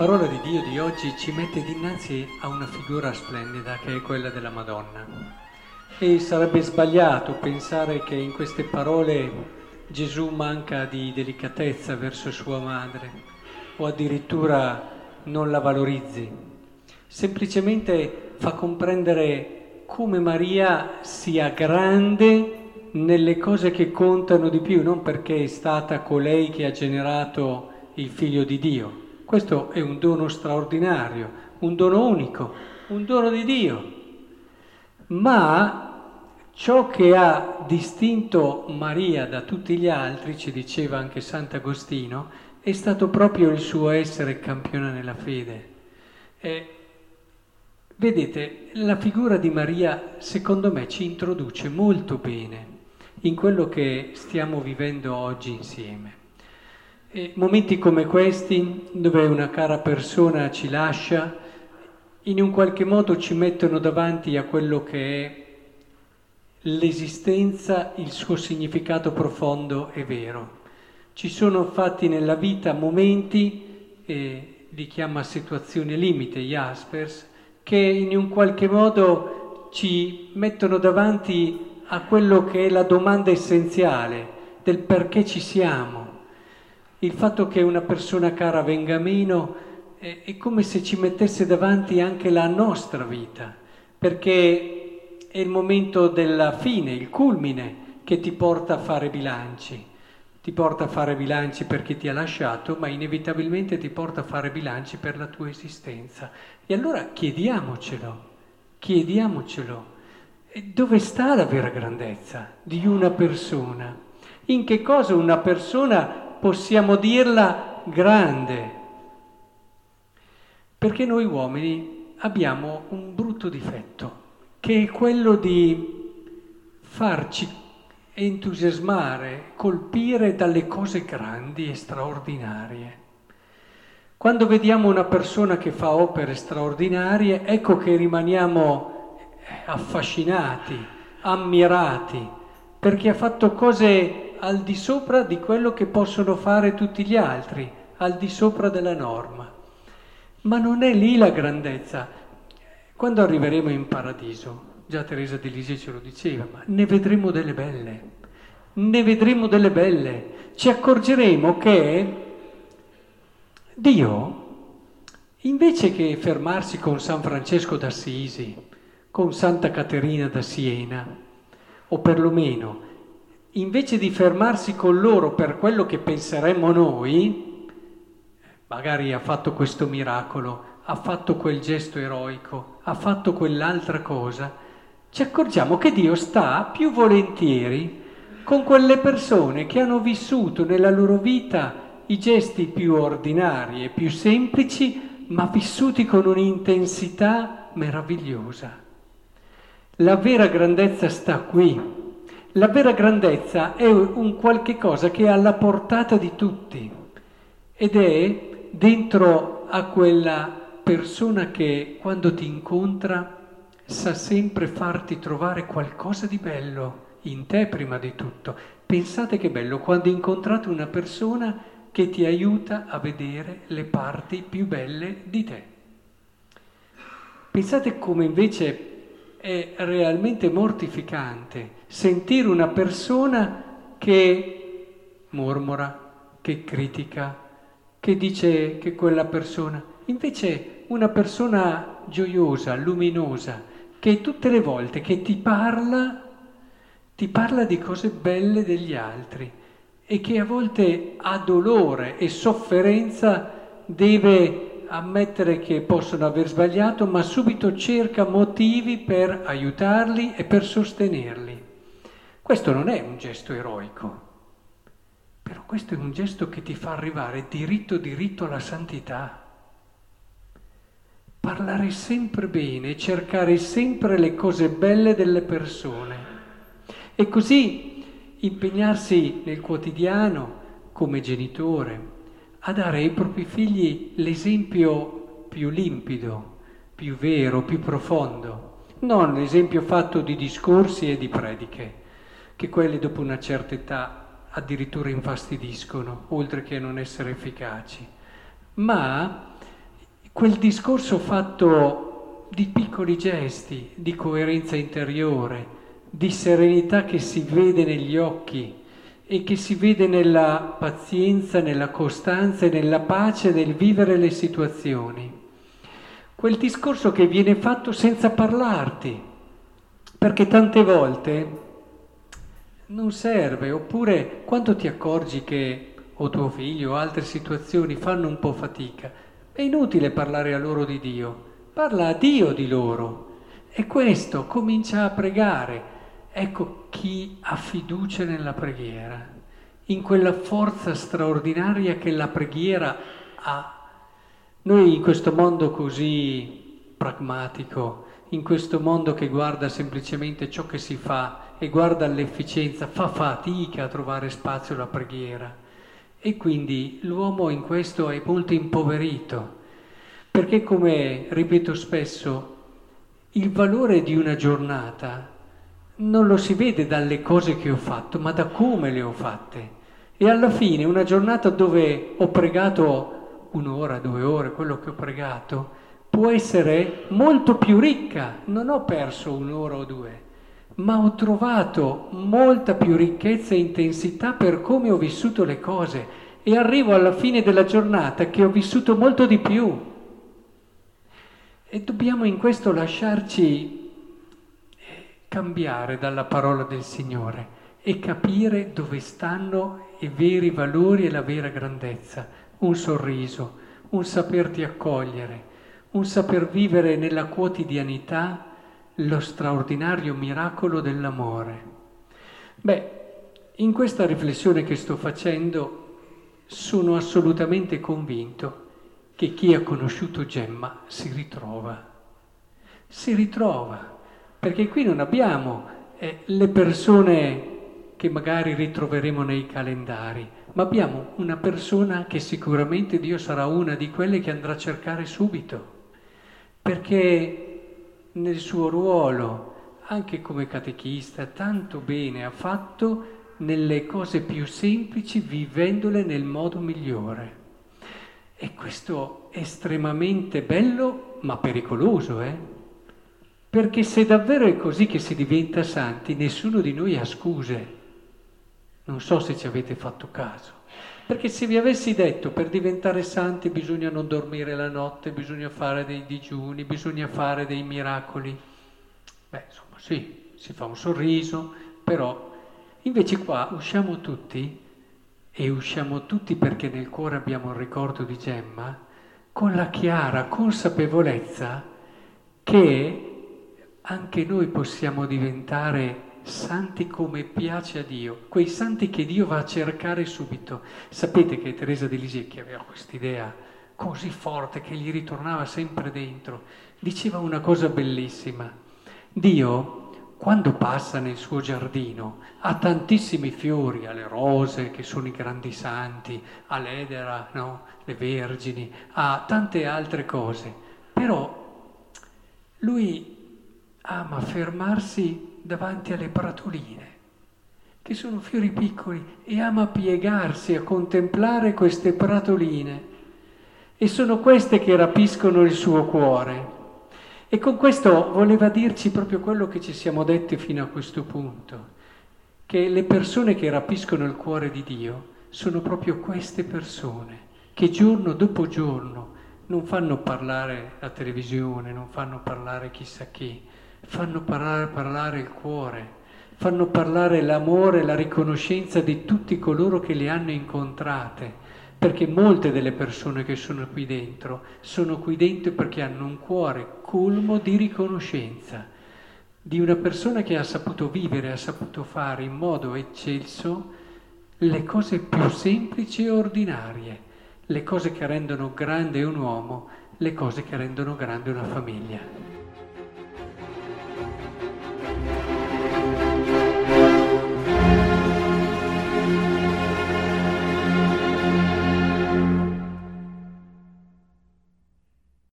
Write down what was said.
parola di Dio di oggi ci mette dinanzi a una figura splendida che è quella della Madonna. E sarebbe sbagliato pensare che in queste parole Gesù manca di delicatezza verso sua madre o addirittura non la valorizzi. Semplicemente fa comprendere come Maria sia grande nelle cose che contano di più, non perché è stata colei che ha generato il figlio di Dio, questo è un dono straordinario, un dono unico, un dono di Dio. Ma ciò che ha distinto Maria da tutti gli altri, ci diceva anche Sant'Agostino, è stato proprio il suo essere campione nella fede. E, vedete, la figura di Maria secondo me ci introduce molto bene in quello che stiamo vivendo oggi insieme. E momenti come questi, dove una cara persona ci lascia, in un qualche modo ci mettono davanti a quello che è l'esistenza, il suo significato profondo e vero. Ci sono fatti nella vita momenti, eh, li chiama situazioni limite Jaspers, che in un qualche modo ci mettono davanti a quello che è la domanda essenziale del perché ci siamo il fatto che una persona cara venga meno è, è come se ci mettesse davanti anche la nostra vita, perché è il momento della fine, il culmine che ti porta a fare bilanci. Ti porta a fare bilanci per chi ti ha lasciato, ma inevitabilmente ti porta a fare bilanci per la tua esistenza. E allora chiediamocelo, chiediamocelo. Dove sta la vera grandezza di una persona? In che cosa una persona possiamo dirla grande. Perché noi uomini abbiamo un brutto difetto, che è quello di farci entusiasmare, colpire dalle cose grandi e straordinarie. Quando vediamo una persona che fa opere straordinarie, ecco che rimaniamo affascinati, ammirati, perché ha fatto cose al di sopra di quello che possono fare tutti gli altri, al di sopra della norma. Ma non è lì la grandezza. Quando arriveremo in paradiso, già Teresa di Lisi ce lo diceva, ma ne vedremo delle belle, ne vedremo delle belle, ci accorgeremo che Dio, invece che fermarsi con San Francesco d'Assisi, con Santa Caterina da Siena, o perlomeno invece di fermarsi con loro per quello che penseremmo noi, magari ha fatto questo miracolo, ha fatto quel gesto eroico, ha fatto quell'altra cosa, ci accorgiamo che Dio sta più volentieri con quelle persone che hanno vissuto nella loro vita i gesti più ordinari e più semplici, ma vissuti con un'intensità meravigliosa. La vera grandezza sta qui, la vera grandezza è un qualche cosa che è alla portata di tutti ed è dentro a quella persona che quando ti incontra sa sempre farti trovare qualcosa di bello in te prima di tutto. Pensate che bello quando incontrate una persona che ti aiuta a vedere le parti più belle di te. Pensate come invece è realmente mortificante sentire una persona che mormora, che critica, che dice che quella persona, invece una persona gioiosa, luminosa, che tutte le volte che ti parla, ti parla di cose belle degli altri e che a volte ha dolore e sofferenza deve ammettere che possono aver sbagliato, ma subito cerca motivi per aiutarli e per sostenerli. Questo non è un gesto eroico, però questo è un gesto che ti fa arrivare diritto diritto alla santità. Parlare sempre bene, cercare sempre le cose belle delle persone e così impegnarsi nel quotidiano come genitore, a dare ai propri figli l'esempio più limpido, più vero, più profondo, non l'esempio fatto di discorsi e di prediche, che quelli dopo una certa età addirittura infastidiscono, oltre che non essere efficaci, ma quel discorso fatto di piccoli gesti, di coerenza interiore, di serenità che si vede negli occhi e che si vede nella pazienza, nella costanza e nella pace nel vivere le situazioni. Quel discorso che viene fatto senza parlarti, perché tante volte non serve, oppure quando ti accorgi che o tuo figlio o altre situazioni fanno un po' fatica, è inutile parlare a loro di Dio, parla a Dio di loro. E questo comincia a pregare. Ecco chi ha fiducia nella preghiera, in quella forza straordinaria che la preghiera ha. Noi in questo mondo così pragmatico, in questo mondo che guarda semplicemente ciò che si fa e guarda l'efficienza, fa fatica a trovare spazio alla preghiera. E quindi l'uomo in questo è molto impoverito, perché come ripeto spesso, il valore di una giornata non lo si vede dalle cose che ho fatto, ma da come le ho fatte. E alla fine una giornata dove ho pregato un'ora, due ore, quello che ho pregato, può essere molto più ricca. Non ho perso un'ora o due, ma ho trovato molta più ricchezza e intensità per come ho vissuto le cose. E arrivo alla fine della giornata che ho vissuto molto di più. E dobbiamo in questo lasciarci cambiare dalla parola del Signore e capire dove stanno i veri valori e la vera grandezza. Un sorriso, un saperti accogliere, un saper vivere nella quotidianità lo straordinario miracolo dell'amore. Beh, in questa riflessione che sto facendo sono assolutamente convinto che chi ha conosciuto Gemma si ritrova. Si ritrova perché qui non abbiamo eh, le persone che magari ritroveremo nei calendari, ma abbiamo una persona che sicuramente Dio sarà una di quelle che andrà a cercare subito, perché nel suo ruolo, anche come catechista, tanto bene ha fatto nelle cose più semplici, vivendole nel modo migliore. E questo è estremamente bello, ma pericoloso, eh? Perché se davvero è così che si diventa santi, nessuno di noi ha scuse. Non so se ci avete fatto caso. Perché se vi avessi detto per diventare santi bisogna non dormire la notte, bisogna fare dei digiuni, bisogna fare dei miracoli, beh, insomma, sì, si fa un sorriso, però invece qua usciamo tutti, e usciamo tutti perché nel cuore abbiamo il ricordo di Gemma, con la chiara consapevolezza che anche noi possiamo diventare santi come piace a Dio, quei santi che Dio va a cercare subito. Sapete che Teresa di Lisecchi aveva quest'idea così forte che gli ritornava sempre dentro. Diceva una cosa bellissima. Dio, quando passa nel suo giardino, ha tantissimi fiori, ha le rose che sono i grandi santi, ha l'edera, no? le vergini, ha tante altre cose. Però lui ama fermarsi davanti alle pratoline, che sono fiori piccoli, e ama piegarsi a contemplare queste pratoline. E sono queste che rapiscono il suo cuore. E con questo voleva dirci proprio quello che ci siamo detti fino a questo punto, che le persone che rapiscono il cuore di Dio sono proprio queste persone, che giorno dopo giorno non fanno parlare la televisione, non fanno parlare chissà chi, fanno parlare, parlare il cuore, fanno parlare l'amore, la riconoscenza di tutti coloro che le hanno incontrate, perché molte delle persone che sono qui dentro sono qui dentro perché hanno un cuore colmo di riconoscenza, di una persona che ha saputo vivere, ha saputo fare in modo eccelso le cose più semplici e ordinarie, le cose che rendono grande un uomo, le cose che rendono grande una famiglia.